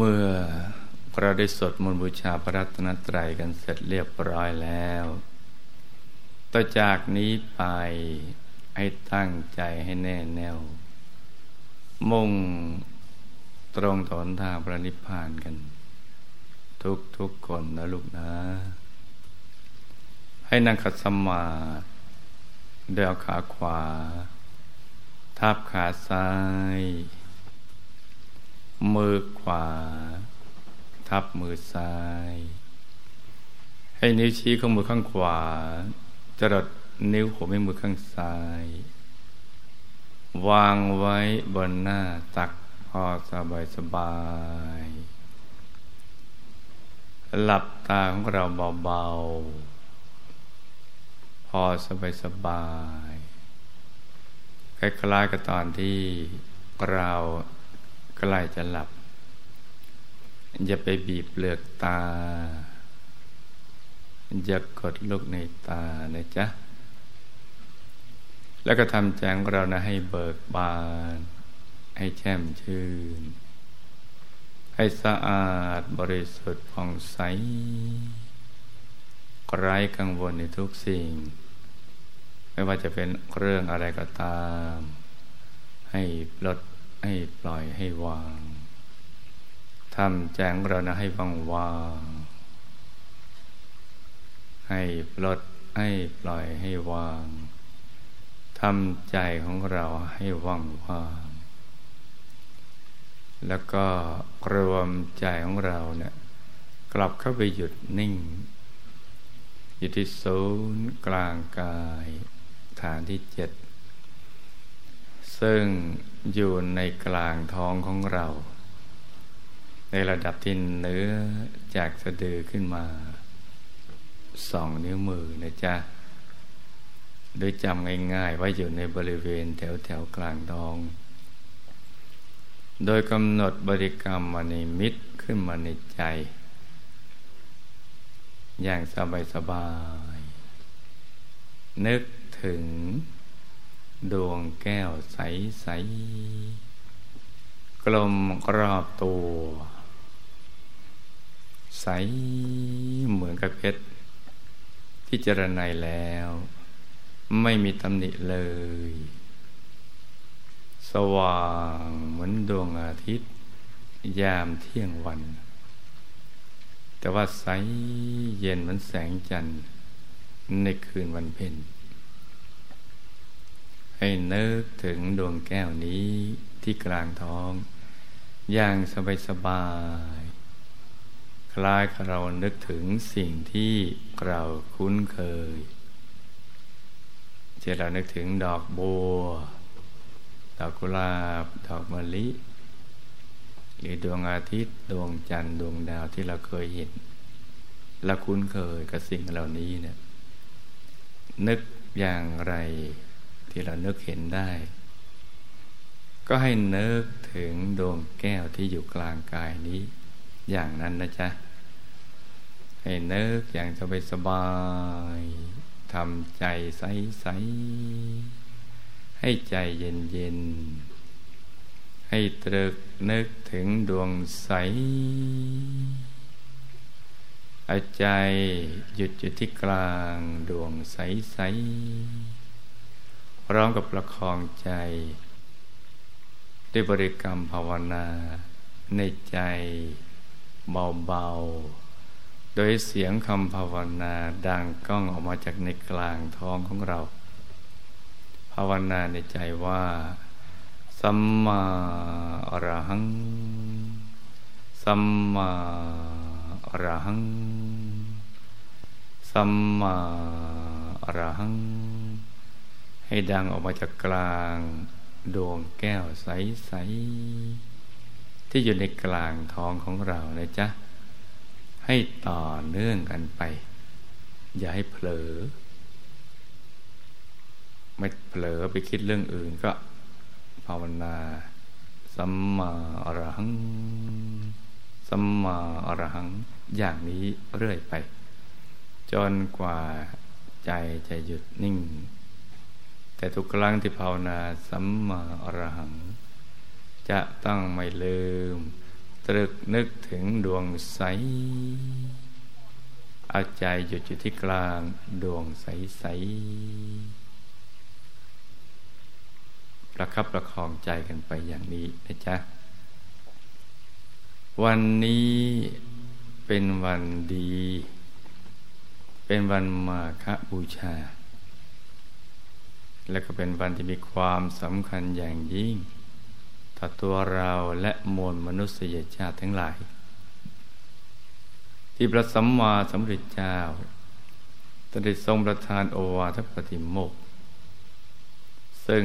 เมื่อเราได้สดมนบูชาพระรัตนตรัยกันเสร็จเรียบร้อยแล้ว ต่อจากนี้ไปให้ตั้งใจให้แน่แน่ว มุ่งตรงถนทางพระนิพพานกัน ทุกทุกคนนะลูกนะ ให้นั่งขัดสมาธิเดินขาขวา ทับขาซ้าย มือขวา ทับมือซ้าย ให้นิ้วชี้ของมือข้างขวาจรดนิ้วหัวแม่มือข้างซ้าย วางไว้บนหน้าตักพอสบายสบาย หลับตาของเราเบาๆ พอสบายสบาย คล้ายๆกับตอนที่เรา ใกล้จะหลับ อย่าไปบีบเปลือกตา อย่ากดลูกในตานะจ๊ะ แล้วก็ทำแจงเรานะให้เบิกบาน ให้แช่มชื่น ให้สะอาดบริสุทธิ์ผ่องใสไร้กังวลในทุกสิ่ง ไม่ว่าจะเป็นเรื่องอะไรก็ตาม ให้ลด ให้ปล่อยให้วางทำแจงเรานะให้ว่างวางให้ปลดให้ปล่อยให้วางทำใจของเราให้ว่างว่างแล้วก็รวมใจของเราเนี่ยกลับเข้าไปหยุดนิ่ง อยู่ที่ศูนย์กลางกาย ฐานที่เจ็ดซึ่ง อยู่ในกลางท้องของเรา ในระดับที่เนื้อจากสะดือขึ้นมาสองนิ้วมือนะจ๊ะโดยจำง่ายๆว่าอยู่ในบริเวณแถวแถวกลางท้อง โดยกำหนดบริกรรมมาในมิตรขึ้นมาในใจ อย่างสบายสบายนึกถึง ดวงแก้วใสใสกลมรอบตัว ใสเหมือนกับเพชรที่เจรไนแล้ว ไม่มีตำหนิเลย สว่างเหมือนดวงอาทิตย์ ยามเที่ยงวัน แต่ว่าใสเย็นเหมือนแสงจันทร์ในคืนวันเพ็ญ ให้นึกถึงดวงแก้วนี้ที่กลางท้อง อย่างสบายสบาย คล้ายเรานึกถึงสิ่งที่เราคุ้นเคยเช่นเรานึกถึงดอกบัว ดอกกุหลาบ ดอกมะลิ หรือดวงอาทิตย์ ดวงจันทร์ ดวงดาวที่เราเคยเห็นและคุ้นเคยกับสิ่งเหล่านี้เนี่ยนึกอย่างไร ที่เรานึกเห็นได้ ก็ให้นึกถึงดวงแก้วที่อยู่กลางกายนี้ อย่างนั้นนะจ๊ะ ให้นึกอย่างสบายสบายทำใจใสใสให้ใจเย็นเย็นให้ตรึกนึกถึงดวงใสอาใจหยุดอยู่ที่กลางดวงใสใส พร้อมกับประคองใจ ด้วยบริกรรมภาวนาในใจเบาๆ โดยเสียงคำภาวนาดังก้องออกมาจากในกลางท้องของเรา ภาวนาในใจว่า สัมมาอรหัง สัมมาอรหัง สัมมาอรหัง ให้ดังออกมาจากกลางดวงแก้วใส ๆ ที่อยู่ในกลางท้องของเรานะจ๊ะ ให้ต่อเนื่องกันไป อย่าให้เผลอ ไม่เผลอไปคิดเรื่องอื่นก็ภาวนา สัมมาอรหัง สัมมาอรหัง อย่างนี้เรื่อยไป จนกว่าใจจะหยุดนิ่ง แต่ทุกครั้งที่ภาวนาสัมมาอรหัง จะต้องไม่ลืม ตรึกนึกถึงดวงใส เอาใจหยุดอยู่ที่กลางดวงใสใสประคับประคองใจกันไปอย่างนี้นะจ๊ะ วันนี้เป็นวันดี เป็นวันมาฆบูชา และก็เป็นวันที่มีความสำคัญอย่างยิ่ง ต่อตัวเราและมวลมนุษยชาติทั้งหลาย ที่พระสัมมาสัมพุทธเจ้าได้ทรงประทานโอวาทปฏิโมก ซึ่ง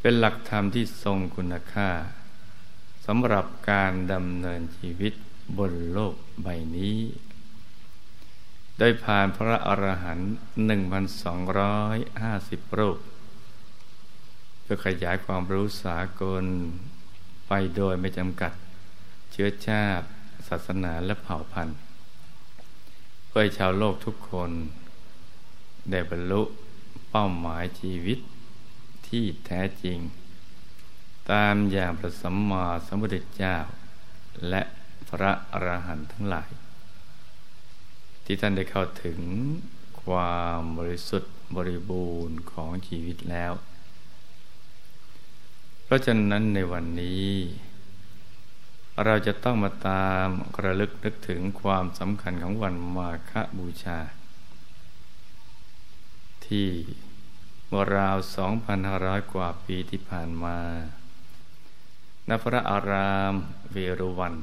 เป็นหลักธรรมที่ทรงคุณค่าสำหรับการดำเนินชีวิตบนโลกใบนี้ ได้ผ่านพระอรหันต์1,250รูปเพื่อขยายความรู้สากลไปโดยไม่จำกัด เชื้อชาติ ศาสนาและเผ่าพันธุ์ เพื่อชาวโลกทุกคน ได้บรรลุเป้าหมายชีวิตที่แท้จริง ตามอย่างพระสัมมาสัมพุทธเจ้า และพระอรหันต์ทั้งหลาย ที่ท่านได้เข้าถึงความบริสุทธิ์บริบูรณ์ของชีวิตแล้ว เพราะฉะนั้นในวันนี้ เราจะต้องมาตามระลึกนึกถึงความสำคัญของวันมาฆบูชา ที่เมื่อราว 2,500 กว่าปีที่ผ่านมาณพระอารามเวรุวัน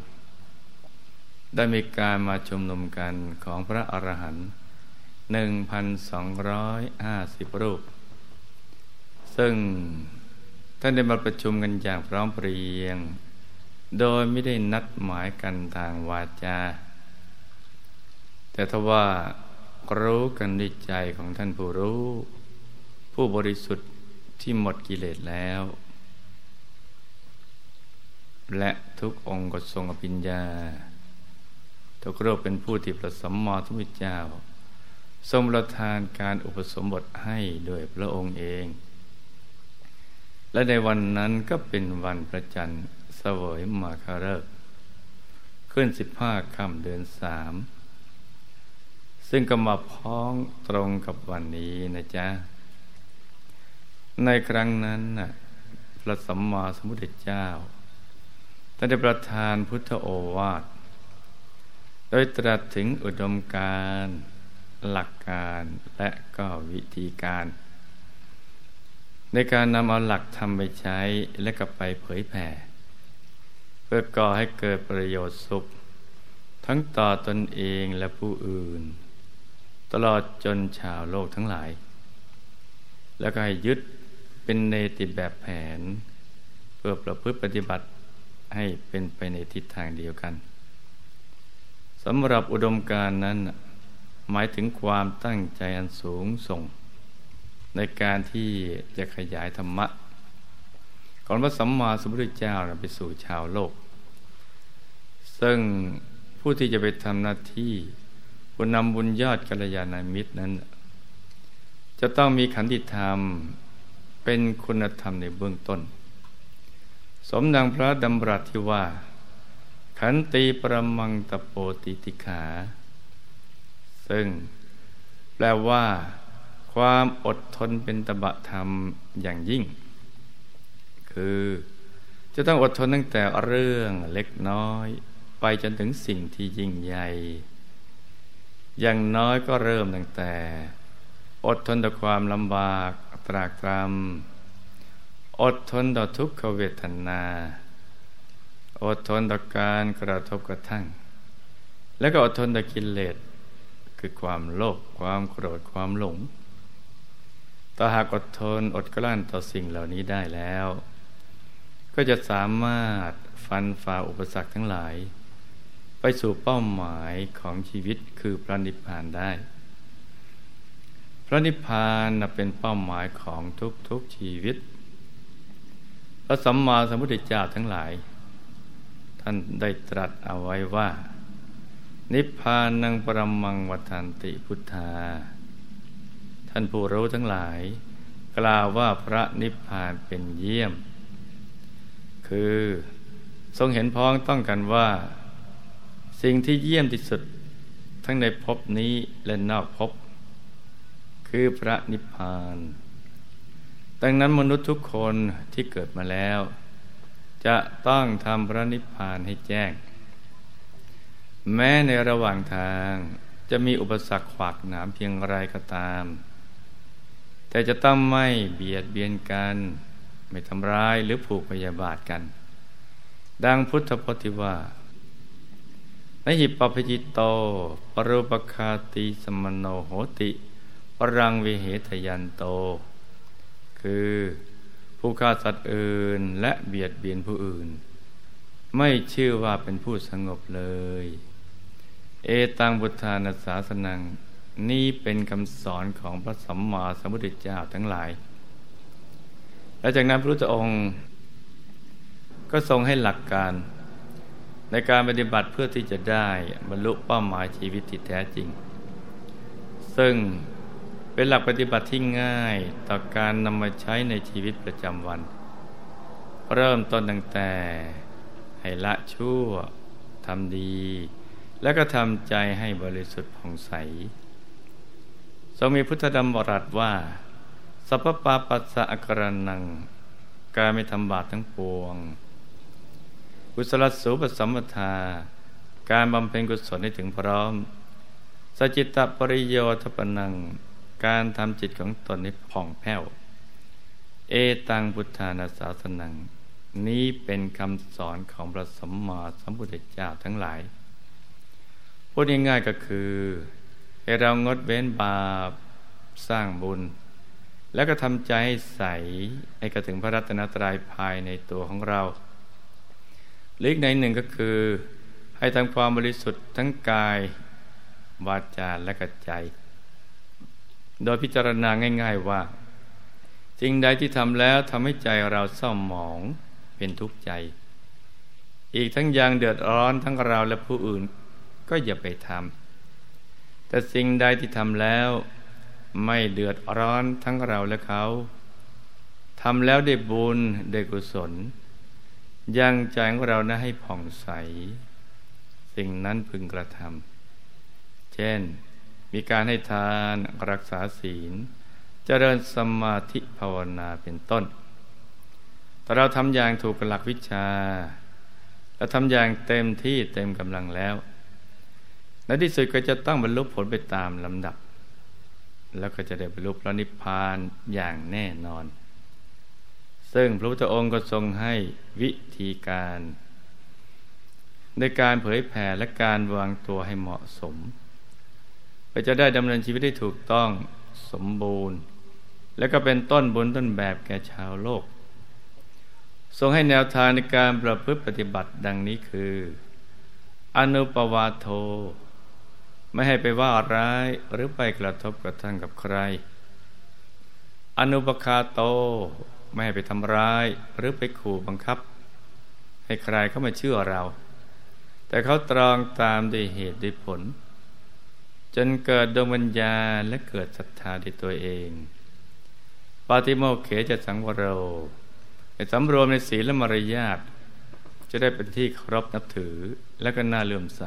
ได้มีการมาชุมนุมกันของพระอรหันต์1,250 รูป ซึ่งท่านได้มาประชุมกันอย่างพร้อมเพรียง โดยไม่ได้นัดหมายกันทางวาจา แต่ทว่ารู้กันด้วยใจของท่านผู้รู้ ผู้บริสุทธิ์ที่หมดกิเลสแล้ว และทุกองค์ก็ทรงอภิญญา กโรคเป็นผู้ที่ประสมมอทุกเจ้า ทรงประทานการอุปสมบทให้โดยพระองค์เอง และในวันนั้นก็เป็นวันประจันทร์เสวยมาคาเริกขึ้นสิบห้าค่ำเดือนสามซึ่งก็มาพ้องตรงกับวันนี้นะจ๊ะ ในครั้งนั้นน่ะพระสัมมาสัมพุทธเจ้าท่านได้ประทานพุทธโอวาท โดยตรัสถึงอุดมการหลักการและก็วิธีการ ในการนำเอาหลักธรรมไปใช้และก็ไปเผยแผ่ เพื่อก่อให้เกิดประโยชน์สุข ทั้งต่อตนเองและผู้อื่น ตลอดจนชาวโลกทั้งหลาย แล้วก็ให้ยึดเป็นเนติแบบแผน เพื่อประพฤติปฏิบัติให้เป็นไปในทิศทางเดียวกัน สำหรับอุดมการนั้น หมายถึงความตั้งใจอันสูงส่ง ในการที่จะขยายธรรมะก่อนพระสัมมาสัมพุทธเจ้าไปสู่ชาวโลก ซึ่งผู้ที่จะไปทำหน้าที่บุญนำบุญยอดกัลยาณมิตรนั้น จะต้องมีขันติธรรมเป็นคุณธรรมในเบื้องต้น สมดังพระดำรัสที่ว่า ขันตีประมังตโปติติขา ซึ่งแปลว่า ความอดทนเป็นตบะธรรมอย่างยิ่ง คือ จะต้องอดทนตั้งแต่เรื่องเล็กน้อย ไปจนถึงสิ่งที่ยิ่งใหญ่ อย่างน้อยก็เริ่มตั้งแต่ อดทนต่อความลำบากตรากตรำอดทนต่อทุกขเวทนา อดทนต่อการกระทบกระทั่ง และก็อดทนต่อกิเลสคือความโลภความโกรธความหลงต่อหากอดทนอดกลั้นต่อสิ่งเหล่านี้ได้แล้ว ก็จะสามารถฟันฝ่าอุปสรรคทั้งหลาย ไปสู่เป้าหมายของชีวิตคือพระนิพพานได้ พระนิพพานเป็นเป้าหมายของทุกๆชีวิต พระสัมมาสัมพุทธเจ้าทั้งหลายานได้ตรัสเอาไว้ว่า นิพพานังปรมังวัฏันติพุทธา ท่านผู้รู้ทั้งหลาย กล่าวว่าพระนิพพานเป็นเยี่ยม คือทรงเห็นพ้องต้องกันว่า สิ่งที่เยี่ยมที่สุดทั้งในภพนี้และนอกภพคือพระนิพพาน ดังนั้นมนุษย์ทุกคนที่เกิดมาแล้ว จะต้องทำพระนิพพานให้แจ้ง แม้ในระหว่างทางจะมีอุปสรรคขวากหนามเพียงไรก็ตาม แต่จะต้องไม่เบียดเบียนกัน ไม่ทำร้ายหรือผูกพยาบาทกัน ดังพุทธพจน์ที่ว่านหิปปจิตโต ปรุปคาติสมโนโหติ ปรังวิเหทยันโต คือ ผู้ฆ่าสัตว์อื่นและเบียดเบียนผู้อื่น ไม่ชื่อว่าเป็นผู้สงบเลย เอตังบุทานาสาสนัง นี่เป็นคำสอนของพระสัมมาสัมพุทธเจ้าทั้งหลาย และจากนั้นพระพุทธองค์ก็ทรงให้หลักการในการปฏิบัติเพื่อที่จะได้บรรลุเป้าหมายชีวิตที่แท้จริง ซึ่ง เป็นหลักปฏิบัติที่ง่ายต่อการนำมาใช้ในชีวิตประจำวัน เริ่มต้นตั้งแต่ให้ละชั่วทำดี แล้วก็ทำใจให้บริสุทธิ์ผ่องใส ทรงมีพุทธดำรัสว่า สัพปาปัสสะอกรนัง การไม่ทำบาปทั้งปวง กุศลสูปสัมปทา การบำเพ็ญกุศลให้ถึงพร้อม สจิตตปริโยทปนัง การทำจิตของตนให้ผ่องแผ้ว เอตังพุทธานาสาสนัง นี้เป็นคำสอนของพระสัมมาสัมพุทธเจ้าทั้งหลาย พูดง่ายๆก็คือให้เรางดเว้นบาปสร้างบุญ แล้วก็ทำใจให้ใสให้กระถึงพระรัตนตรัยภายในตัวของเราหรืออีกในหนึ่งก็คือ ให้ทำความบริสุทธิ์ทั้งกาย วาจาและกใจ โดยพิจารณาง่าย ๆว่าสิ่งใดที่ทำแล้วทำให้ใจเราเศร้าหมองเป็นทุกข์ใจ อีกทั้งยังเดือดร้อนทั้งเราและผู้อื่นก็อย่าไปทำแต่สิ่งใดที่ทำแล้ว ไม่เดือดร้อนทั้งเราและเขาทำแล้วได้บุญได้กุศล ยังใจของเรานะให้ผ่องใส สิ่งนั้นพึงกระทำเช่น มีการให้ทานรักษาศีล เจริญสมาธิภาวนาเป็นต้น แต่เราทำอย่างถูกหลักวิชา และทำอย่างเต็มที่เต็มกำลังแล้วในที่สุดก็จะต้องบรรลุผลไปตามลำดับ แล้วก็จะได้บรรลุพระนิพพานอย่างแน่นอน ซึ่งพระพุทธองค์ก็ทรงให้วิธีการ ในการเผยแผ่และการวางตัวให้เหมาะสม พื่อจะได้ดำเนินชีวิตได้ถูกต้องสมบูรณ์ และก็เป็นต้นบุญต้นแบบแก่ชาวโลก ทรงให้แนวทางในการประพฤติปฏิบัติดังนี้คือ อนุปวาโท ไม่ให้ไปว่าร้ายหรือไปกระทบกระทั่งกับใคร อนุปคาโต ไม่ให้ไปทำร้ายหรือไปขู่บังคับ ให้ใครเข้ามาเชื่อเรา แต่เขาตรองตามด้วยเหตุด้วยผล จนเกิดดวงวิญญาณและเกิดศรัทธาในตัวเอง ปาติโมกเขจะสังวโรในสำรวมในศีลและมารยาทจะได้เป็นที่เคารพนับถือและก็น่าเลื่อมใส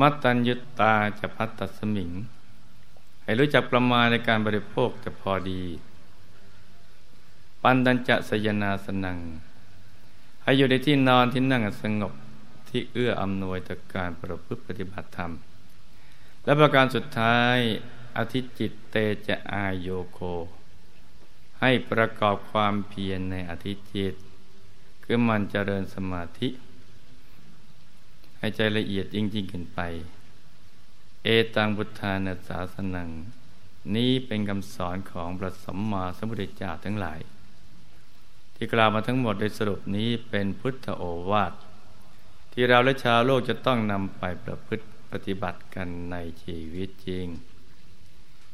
มัตตัญยุตตาจะพัตตสมิง ให้รู้จักประมาณในการบริโภคจะพอดี ปันดัญจะสยนาสนัง ให้อยู่ในที่นอนที่นั่งสงบที่เอื้ออำนวยต่อการประพฤติปฏิบัติธรรม และประการสุดท้ายอธิจิตเตจะอายโยโคให้ประกอบความเพียรในอธิจิต คือมันเจริญสมาธิ ให้ใจละเอียดยิ่งยิ่งขึ้นไป เอตังพุทธานาสาสนัง นี้เป็นคำสอนของพระสัมมาสัมพุทธเจ้าทั้งหลาย ที่กล่าวมาทั้งหมดโดยสรุปนี้เป็นพุทธโอวาทที่เราและชาวโลกจะต้องนำไปประพฤติ ปฏิบัติกันในชีวิตจริง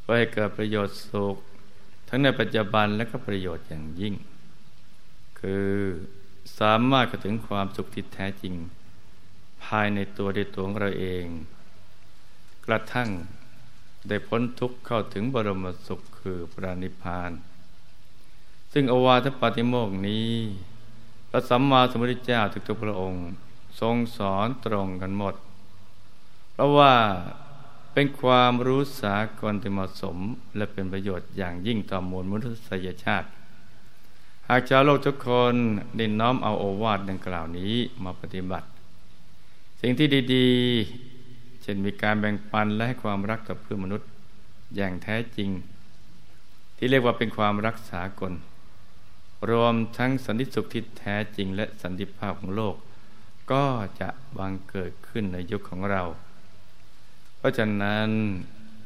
เพื่อให้เกิดประโยชน์สุข ทั้งในปัจจุบันและก็ประโยชน์อย่างยิ่ง คือสามารถกระถึงความสุขที่แท้จริง ภายในตัวด้วยตัวของเราเอง กระทั่งได้พ้นทุกข์เข้าถึงบรมสุขคือพระนิพพาน ซึ่งอวาทปาติโมกนี้พระสัมมาสัมพุทธเจ้าทุกๆพระองค์ ทรงสอนตรงกันหมด ราะว่าเป็นความรู้สากลที่เหมาะสม และเป็นประโยชน์อย่างยิ่งต่อมวลมนุษยชาติ หากชาวโลกทุกคนได้น้อมเอาโอวาทดังกล่าวนี้มาปฏิบัติ สิ่งที่ดีๆ เช่นมีการแบ่งปันและให้ความรักต่อเพื่อนมนุษย์อย่างแท้จริง ที่เรียกว่าเป็นความรักษากล รวมทั้งสันติสุขที่แท้จริงและสันติภาพของโลก ก็จะบังเกิดขึ้นในยุคของเรา เพราะฉะนั้น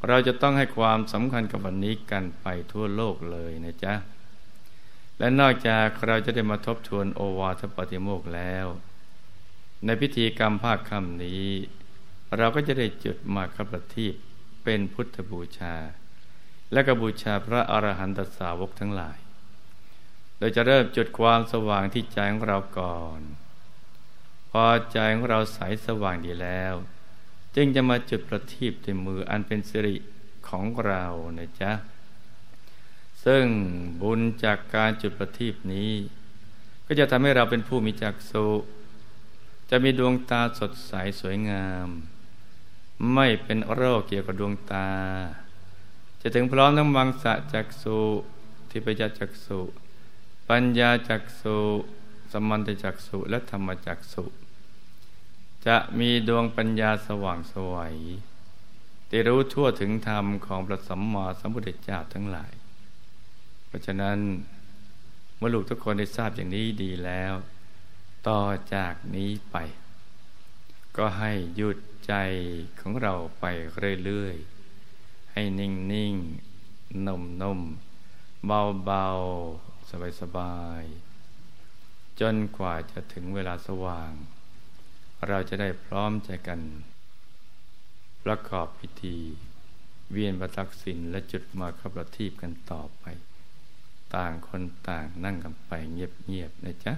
เราจะต้องให้ความสำคัญกับวันนี้กันไปทั่วโลกเลยนะจ๊ะ และนอกจากเราจะได้มาทบทวนโอวาทปฏิโมกแล้ว ในพิธีกรรมภาคค่ำนี้ เราก็จะได้จุดมาคประทีปเป็นพุทธบูชา และก็บูชาพระอรหันตสาวกทั้งหลายโดยจะเริ่มจุดความสว่างที่ใจของเราก่อน พอใจของเราใสสว่างดีแล้ว จึงจะมาจุดประทีปด้วยมืออันเป็นสิริของเรานะจ๊ะ ซึ่งบุญจากการจุดประทีปนี้ ก็จะทำให้เราเป็นผู้มีจักษุจะมีดวงตาสดใสสวยงาม ไม่เป็นโรคเกี่ยวกับดวงตา จะถึงพร้อมทั้งมังสะจักสุทิพยจักสุปัญญาจักสุสมันตจักสุและธรรมจักสุ จะมีดวงปัญญาสว่างสวัยที่รู้ทั่วถึงธรรมของพระสัมมาสัมพุทธเจ้าทั้งหลาย เพราะฉะนั้นเมื่อลูกทุกคนได้ทราบอย่างนี้ดีแล้ว ต่อจากนี้ไป ก็ให้หยุดใจของเราไปเรื่อยๆ ให้นิ่งนิ่งนุ่มนุ่มเบาเบาสบายสบายจนกว่าจะถึงเวลาสว่าง เราจะได้พร้อมใจกัน ประกอบพิธี เวียนประทักษิณและจุดมาขับระทีบกันต่อไป ต่างคนต่างนั่งกันไปเงียบๆนะจ๊ะ